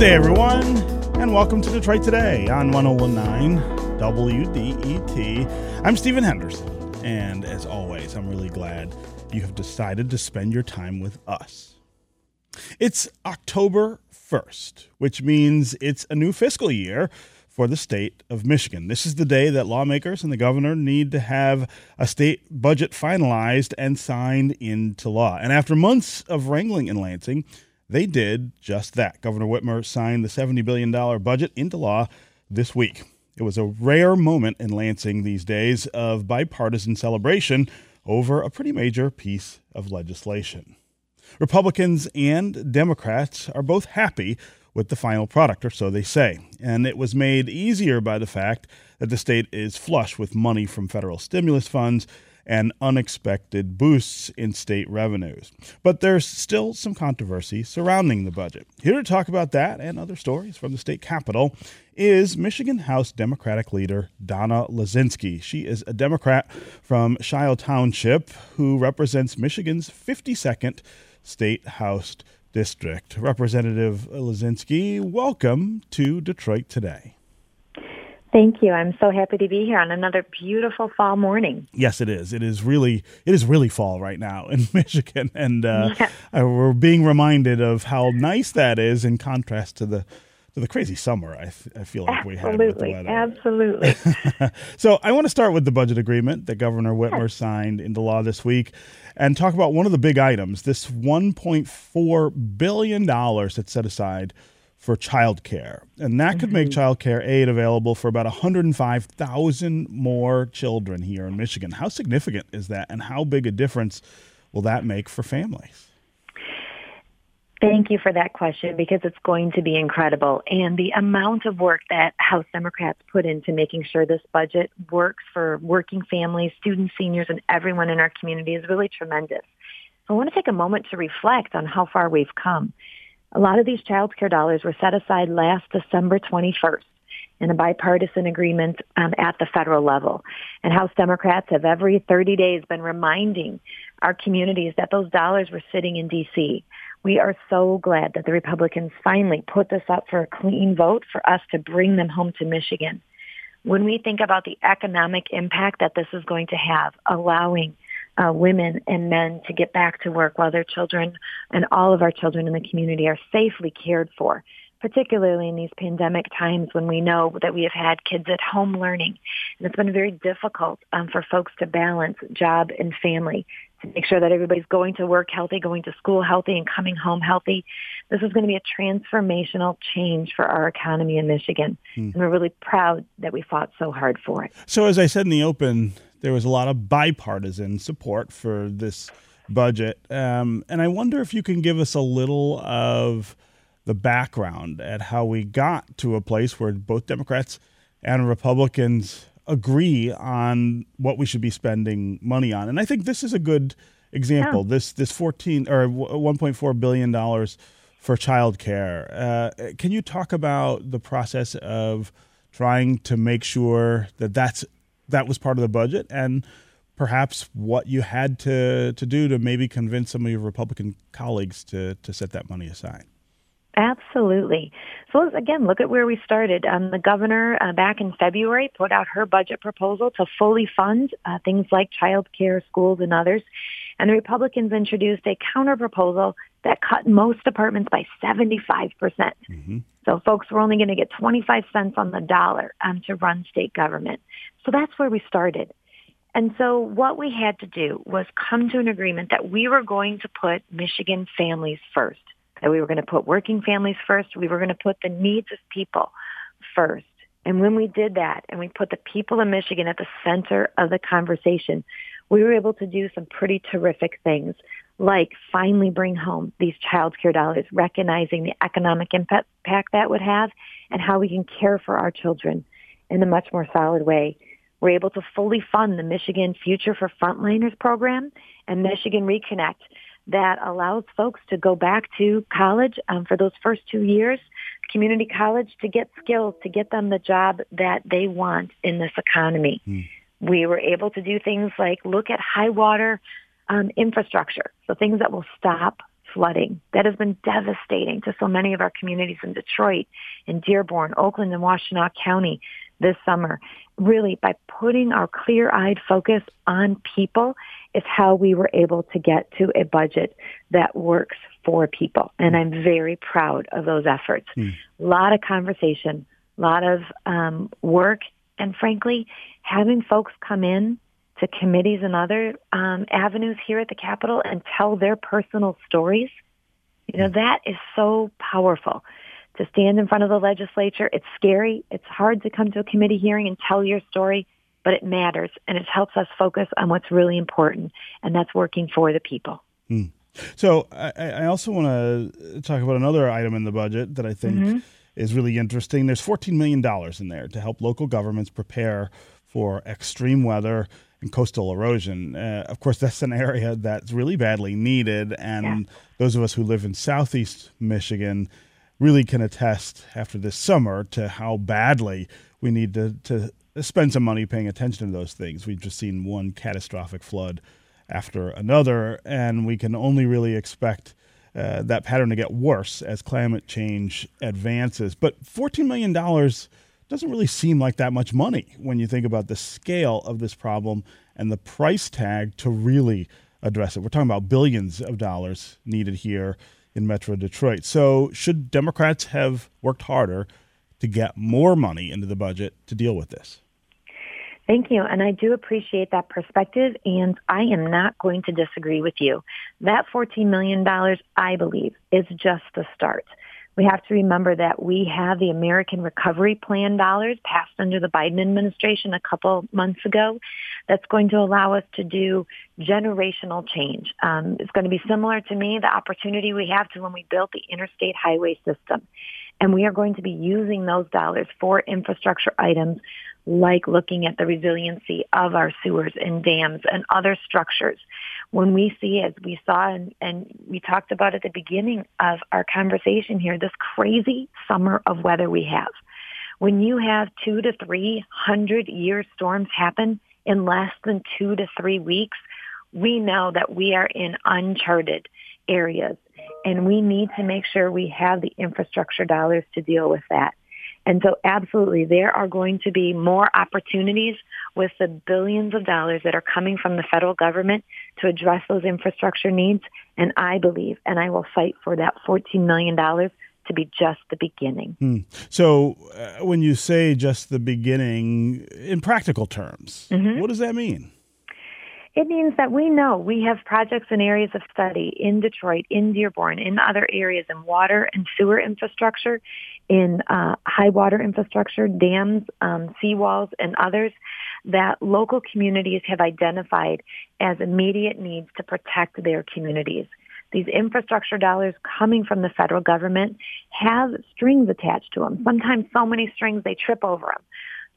day, everyone, and welcome to Detroit Today on 1019 WDET. I'm Stephen Henderson, and as always, I'm really glad you have decided to spend your time with us. It's October 1st, which means it's a new fiscal year for the state of Michigan. This is the day that lawmakers and the governor need to have a state budget finalized and signed into law. And after months of wrangling in Lansing, they did just that. Governor Whitmer signed the $70 billion budget into law this week. It was a rare moment in Lansing these days of bipartisan celebration over a pretty major piece of legislation. Republicans and Democrats are both happy with the final product, or so they say. And it was made easier by the fact that the state is flush with money from federal stimulus funds and unexpected boosts in state revenues. But there's still some controversy surrounding the budget. Here to talk about that and other stories from the state capitol is Michigan House Democratic leader Donna Lasinski. She is a Democrat from Scio Township who represents Michigan's 52nd State House District. Representative Lasinski, welcome to Detroit Today. Thank you. I'm so happy to be here on another beautiful fall morning. Yes, it is. It is really it is really fall right now in Michigan, and uh, yeah. We're being reminded of how nice that is in contrast to the to the crazy summer. I I feel like we had with the weather. Absolutely. so I want to start with the budget agreement that Governor Whitmer yes. signed into law this week, and talk about one of the big items: this 1.4 billion dollars that's set aside for childcare. And that could make mm-hmm. childcare aid available for about 105,000 more children here in Michigan. How significant is that, and how big a difference will that make for families? Thank you for that question because it's going to be incredible. And the amount of work that House Democrats put into making sure this budget works for working families, students, seniors, and everyone in our community is really tremendous. I want to take a moment to reflect on how far we've come. A lot of these child care dollars were set aside last December 21st in a bipartisan agreement um, at the federal level. And House Democrats have every 30 days been reminding our communities that those dollars were sitting in D.C. We are so glad that the Republicans finally put this up for a clean vote for us to bring them home to Michigan. When we think about the economic impact that this is going to have, allowing uh, women and men to get back to work while their children and all of our children in the community are safely cared for, particularly in these pandemic times when we know that we have had kids at home learning. And it's been very difficult um, for folks to balance job and family to make sure that everybody's going to work healthy, going to school healthy, and coming home healthy. This is going to be a transformational change for our economy in Michigan. Hmm. And we're really proud that we fought so hard for it. So, as I said in the open, there was a lot of bipartisan support for this budget. Um, and I wonder if you can give us a little of the background at how we got to a place where both Democrats and Republicans agree on what we should be spending money on. And I think this is a good example. Yeah. This this 14 or 1.4 billion dollars for childcare. Uh, can you talk about the process of trying to make sure that that's that was part of the budget and perhaps what you had to, to do to maybe convince some of your Republican colleagues to, to set that money aside. Absolutely. So let's again look at where we started. Um, the governor uh, back in February put out her budget proposal to fully fund uh, things like child care, schools, and others. And the Republicans introduced a counter proposal that cut most departments by 75%. percent mm hmm So folks were only going to get 25 cents on the dollar um, to run state government. So that's where we started. And so what we had to do was come to an agreement that we were going to put Michigan families first, that we were going to put working families first. We were going to put the needs of people first. And when we did that and we put the people of Michigan at the center of the conversation, we were able to do some pretty terrific things like finally bring home these child care dollars, recognizing the economic impact that would have and how we can care for our children in a much more solid way. We're able to fully fund the Michigan Future for Frontliners program and Michigan Reconnect that allows folks to go back to college um, for those first two years, community college, to get skills, to get them the job that they want in this economy. Mm. We were able to do things like look at high water um, infrastructure, so things that will stop flooding that has been devastating to so many of our communities in Detroit, in Dearborn, Oakland, and Washtenaw County this summer. Really, by putting our clear-eyed focus on people is how we were able to get to a budget that works for people. And I'm very proud of those efforts. Mm. A lot of conversation, a lot of um, work, and frankly, having folks come in to committees and other um, avenues here at the Capitol and tell their personal stories. You know, that is so powerful to stand in front of the legislature. It's scary. It's hard to come to a committee hearing and tell your story, but it matters and it helps us focus on what's really important, and that's working for the people. Hmm. So I, I, also want to talk about another item in the budget that I think mm-hmm. is really interesting. There's $14 million in there to help local governments prepare for extreme weather and coastal erosion. Uh, of course, that's an area that's really badly needed, and yeah. those of us who live in southeast Michigan really can attest after this summer to how badly we need to, to spend some money paying attention to those things. We've just seen one catastrophic flood after another, and we can only really expect uh, that pattern to get worse as climate change advances. But $14 million doesn't really seem like that much money when you think about the scale of this problem and the price tag to really address it. We're talking about billions of dollars needed here in Metro Detroit. So, should Democrats have worked harder to get more money into the budget to deal with this? Thank you. And I do appreciate that perspective. And I am not going to disagree with you. That $14 million, I believe, is just the start. We have to remember that we have the American Recovery Plan dollars passed under the Biden administration a couple months ago that's going to allow us to do generational change. Um, it's going to be similar to me, the opportunity we have to when we built the interstate highway system. And we are going to be using those dollars for infrastructure items like looking at the resiliency of our sewers and dams and other structures. When we see, as we saw and, and we talked about at the beginning of our conversation here, this crazy summer of weather we have. When you have two to three hundred year storms happen in less than two to three weeks, we know that we are in uncharted areas and we need to make sure we have the infrastructure dollars to deal with that. And so absolutely, there are going to be more opportunities with the billions of dollars that are coming from the federal government to address those infrastructure needs. And I believe, and I will fight for that $14 million to be just the beginning. Hmm. So uh, when you say just the beginning, in practical terms, mm-hmm. what does that mean? It means that we know we have projects and areas of study in Detroit, in Dearborn, in other areas in water and sewer infrastructure, in uh, high water infrastructure, dams, um, seawalls, and others that local communities have identified as immediate needs to protect their communities. These infrastructure dollars coming from the federal government have strings attached to them. Sometimes so many strings they trip over them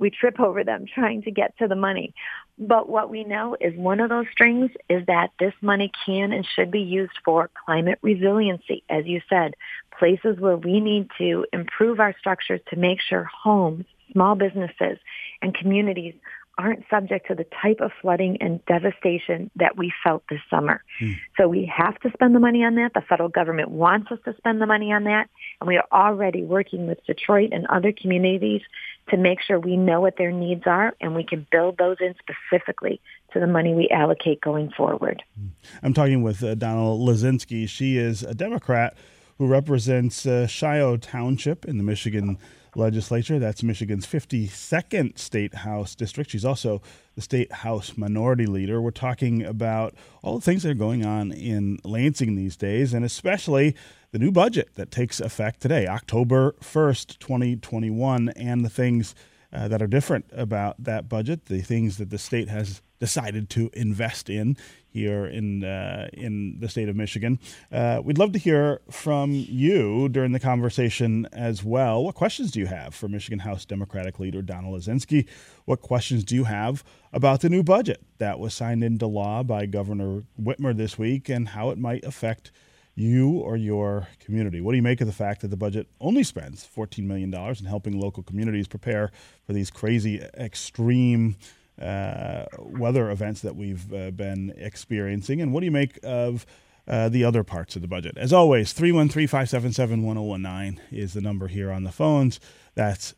we trip over them trying to get to the money. But what we know is one of those strings is that this money can and should be used for climate resiliency, as you said, places where we need to improve our structures to make sure homes, small businesses, and communities aren't subject to the type of flooding and devastation that we felt this summer. Hmm. So we have to spend the money on that. The federal government wants us to spend the money on that. And we are already working with Detroit and other communities to make sure we know what their needs are and we can build those in specifically to the money we allocate going forward. Hmm. I'm talking with uh, Donna Lasinski. She is a Democrat who represents uh, Scio Township in the Michigan legislature. That's Michigan's 52nd state house district. She's also the state house minority leader. We're talking about all the things that are going on in Lansing these days, and especially the new budget that takes effect today, October 1st, 2021, and the things uh, that are different about that budget, the things that the state has decided to invest in here in uh, in the state of Michigan. Uh, we'd love to hear from you during the conversation as well. What questions do you have for Michigan House Democratic leader Donna Lasinski? What questions do you have about the new budget that was signed into law by Governor Whitmer this week and how it might affect you or your community? What do you make of the fact that the budget only spends $14 million in helping local communities prepare for these crazy, extreme uh, weather events that we've uh, been experiencing? And what do you make of uh, the other parts of the budget. As always, 313 577 1019 is the number here on the phones. That's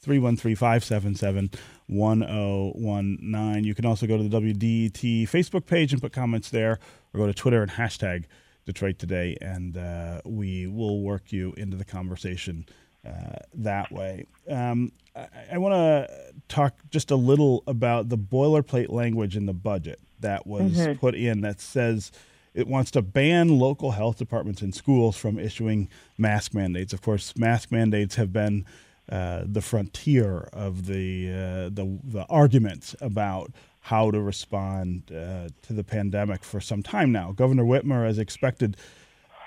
313 577 1019. You can also go to the WDET Facebook page and put comments there, or go to Twitter and hashtag Detroit Today, and uh, we will work you into the conversation uh, that way. Um, I, I want to talk just a little about the boilerplate language in the budget that was mm-hmm. put in that says it wants to ban local health departments and schools from issuing mask mandates. Of course, mask mandates have been uh, the frontier of the, uh, the, the arguments about how to respond uh, to the pandemic for some time now. Governor Whitmer, as expected,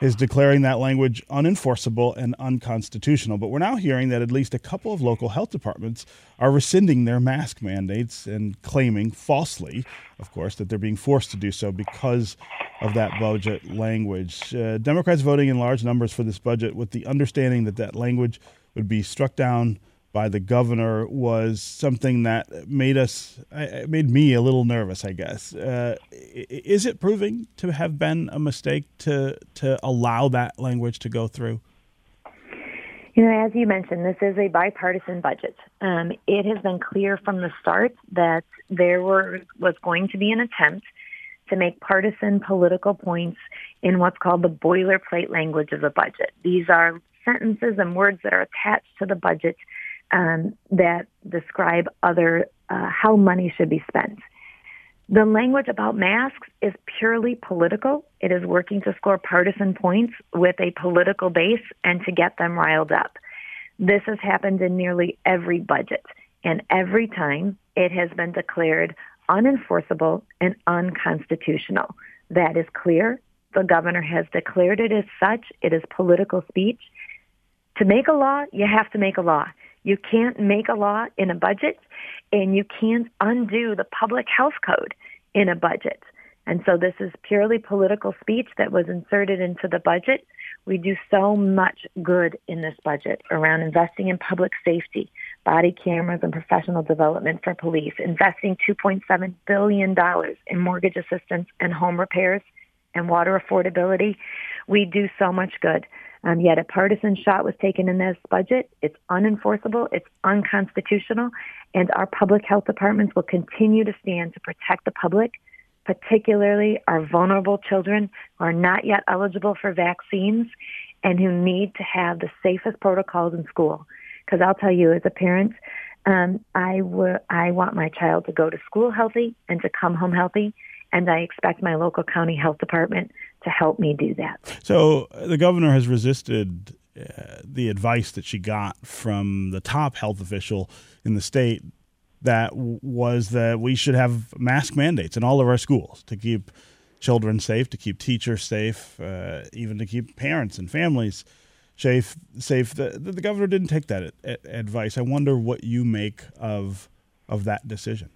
is declaring that language unenforceable and unconstitutional. But we're now hearing that at least a couple of local health departments are rescinding their mask mandates and claiming falsely, of course, that they're being forced to do so because of that budget language. Uh, Democrats voting in large numbers for this budget with the understanding that that language would be struck down by the governor was something that made us made me a little nervous i guess. Uh, is it proving to have been a mistake to to allow that language to go through? You know as you mentioned this is a bipartisan budget. Um, it has been clear from the start that there were was going to be an attempt to make partisan political points in what's called the boilerplate language of the budget. These are sentences and words that are attached to the budget um, that describe other uh, how money should be spent. The language about masks is purely political. It is working to score partisan points with a political base and to get them riled up. This has happened in nearly every budget, and every time it has been declared unenforceable and unconstitutional. That is clear. The governor has declared it as such. It is political speech. To make a law, you have to make a law. You can't make a law in a budget, and you can't undo the public health code in a budget. And so this is purely political speech that was inserted into the budget. We do so much good in this budget around investing in public safety, body cameras and professional development for police, investing $2.7 billion in mortgage assistance and home repairs and water affordability. We do so much good. Um, yet a partisan shot was taken in this budget. It's unenforceable. It's unconstitutional. And our public health departments will continue to stand to protect the public, particularly our vulnerable children who are not yet eligible for vaccines and who need to have the safest protocols in school. Because I'll tell you, as a parent, um, I, w- I want my child to go to school healthy and to come home healthy and I expect my local county health department to help me do that. So the governor has resisted uh, the advice that she got from the top health official in the state that w- was that we should have mask mandates in all of our schools to keep children safe, to keep teachers safe, uh, even to keep parents and families safe. Safe. The, the governor didn't take that advice. I wonder what you make of of that decision.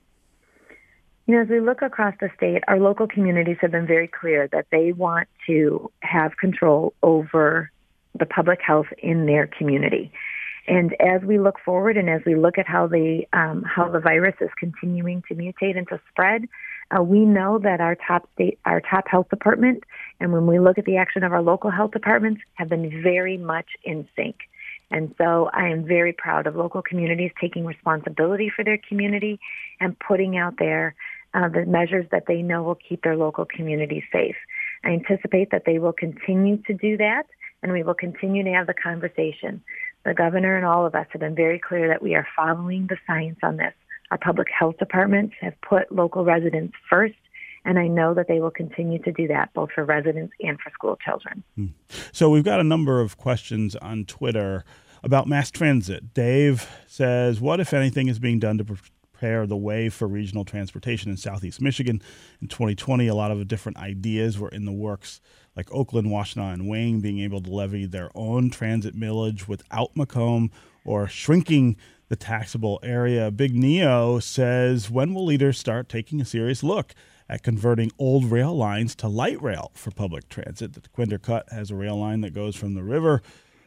You know, as we look across the state, our local communities have been very clear that they want to have control over the public health in their community. And as we look forward and as we look at how the um, how the virus is continuing to mutate and to spread, uh, we know that our top state, our top health department, and when we look at the action of our local health departments, have been very much in sync. And so I am very proud of local communities taking responsibility for their community and putting out there uh, the measures that they know will keep their local community safe. I anticipate that they will continue to do that and we will continue to have the conversation. The governor and all of us have been very clear that we are following the science on this. Our public health departments have put local residents first and I know that they will continue to do that both for residents and for school children. Hmm. So we've got a number of questions on Twitter about mass transit. Dave says, What, if anything, is being done to prepare the way for regional transportation in southeast Michigan. In 2020, a lot of different ideas were in the works, like Oakland, Washtenaw, and Wayne being able to levy their own transit millage without Macomb or shrinking the taxable area. Big Neo says, when will leaders start taking a serious look at converting old rail lines to light rail for public transit? Dequindre Cut has a rail line that goes from the river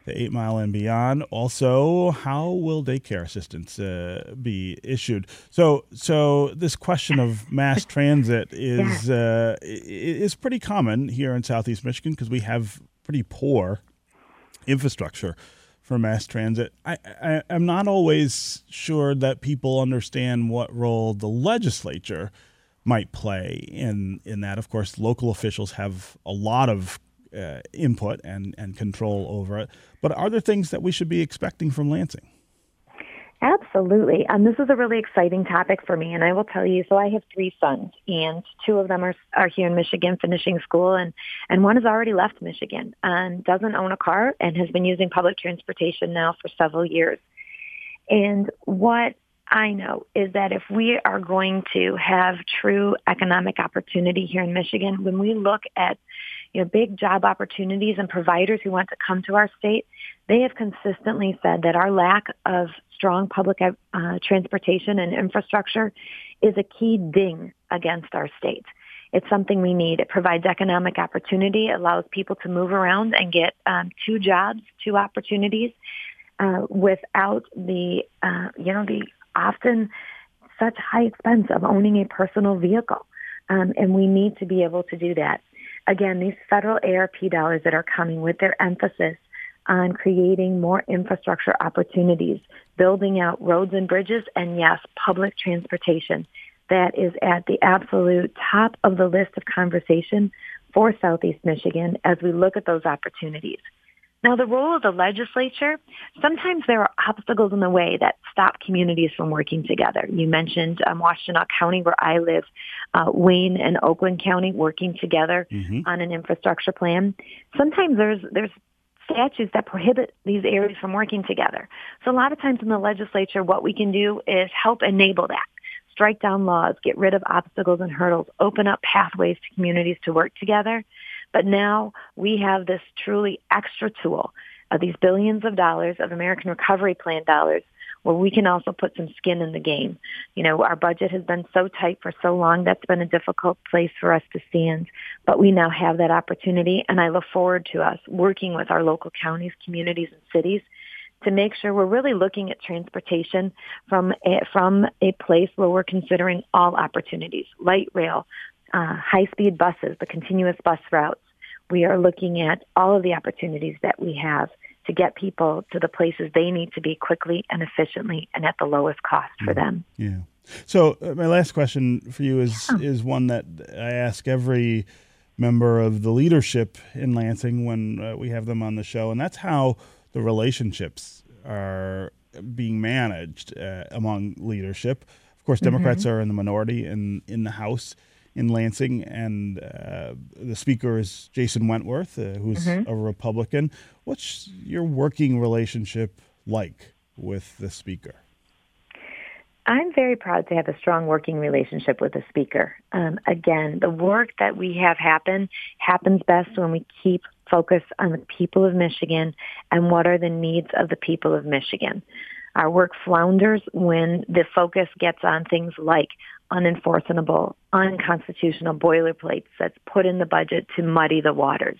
the Eight Mile and beyond. Also, how will daycare assistance uh, be issued? So, so this question of mass transit is uh, is pretty common here in Southeast Michigan because we have pretty poor infrastructure for mass transit. I, I am not always sure that people understand what role the legislature might play in in that. Of course, local officials have a lot of uh, input and and control over it. But are there things that we should be expecting from Lansing? Absolutely. And this is a really exciting topic for me. And I will tell you, so I have three sons and two of them are, are here in Michigan finishing school and, and one has already left Michigan and doesn't own a car and has been using public transportation now for several years. And what I know is that if we are going to have true economic opportunity here in Michigan, when we look at you know, big job opportunities and providers who want to come to our state, they have consistently said that our lack of strong public uh, transportation and infrastructure is a key ding against our state. It's something we need. It provides economic opportunity, allows people to move around and get um, two jobs, two opportunities, uh, without the, uh, you know, the often such high expense of owning a personal vehicle. Um, and we need to be able to do that. Again, these federal ARP dollars that are coming with their emphasis on creating more infrastructure opportunities, building out roads and bridges, and yes, public transportation. That is at the absolute top of the list of conversation for Southeast Michigan as we look at those opportunities. Now, the role of the legislature, sometimes there are obstacles in the way that stop communities from working together. You mentioned um, Washtenaw County, where I live, uh, Wayne and Oakland County working together mm-hmm. on an infrastructure plan. Sometimes there's there's statutes that prohibit these areas from working together. So a lot of times in the legislature, what we can do is help enable that. Strike down laws, get rid of obstacles and hurdles, open up pathways to communities to work together. But now we have this truly extra tool of these billions of dollars of American Recovery Plan dollars where we can also put some skin in the game. You know, our budget has been so tight for so long. That's been a difficult place for us to stand. But we now have that opportunity and I look forward to us working with our local counties, communities, and cities to make sure we're really looking at transportation from a, from a place where we're considering all opportunities, light rail, uh, high-speed buses, the continuous bus routes. We are looking at all of the opportunities that we have to get people to the places they need to be quickly and efficiently and at the lowest cost for mm-hmm. them. Yeah. So uh, my last question for you is yeah. is one that I ask every member of the leadership in Lansing when uh, we have them on the show, and that's how the relationships are being managed uh, among leadership. Of course, Democrats mm-hmm. are in the minority in in the House in Lansing, and uh, the speaker is Jason Wentworth, uh, who's mm-hmm. a Republican. What's your working relationship like with the speaker? I'm very proud to have a strong working relationship with the speaker. Um, again, the work that we have happen happens best when we keep focus on the people of Michigan and what are the needs of the people of Michigan. Our work flounders when the focus gets on things like unenforceable, unconstitutional boilerplates that's put in the budget to muddy the waters.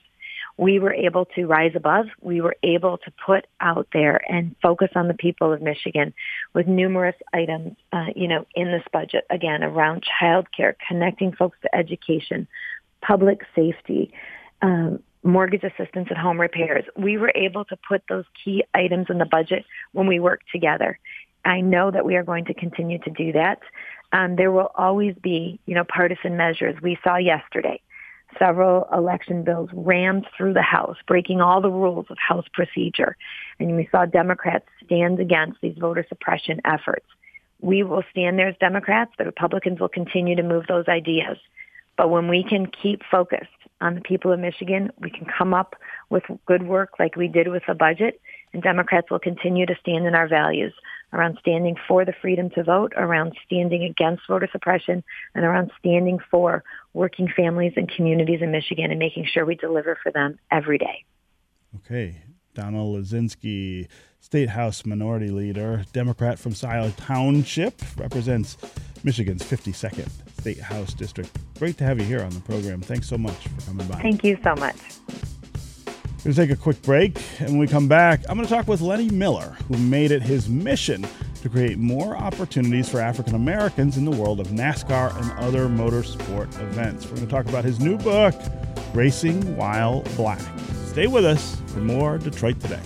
We were able to rise above. We were able to put out there and focus on the people of Michigan with numerous items, uh, you know, in this budget, again, around childcare, connecting folks to education, public safety, um, mortgage assistance and home repairs. We were able to put those key items in the budget when we worked together. I know that we are going to continue to do that. Um, there will always be, you know, partisan measures. We saw yesterday several election bills rammed through the House, breaking all the rules of House procedure. And we saw Democrats stand against these voter suppression efforts. We will stand there as Democrats. The Republicans will continue to move those ideas. But when we can keep focused on the people of Michigan, we can come up with good work like we did with the budget, and Democrats will continue to stand in our values around standing for the freedom to vote, around standing against voter suppression, and around standing for working families and communities in Michigan and making sure we deliver for them every day. Okay. Donna Lasinski, State House Minority Leader, Democrat from Scio Township, represents Michigan's 52nd State House District. Great to have you here on the program. Thanks so much for coming by. Thank you so much. We're going to take a quick break, and when we come back, I'm going to talk with Lenny Miller, who made it his mission to create more opportunities for African Americans in the world of NASCAR and other motorsport events. We're going to talk about his new book, Racing While Black. Stay with us for more Detroit Today.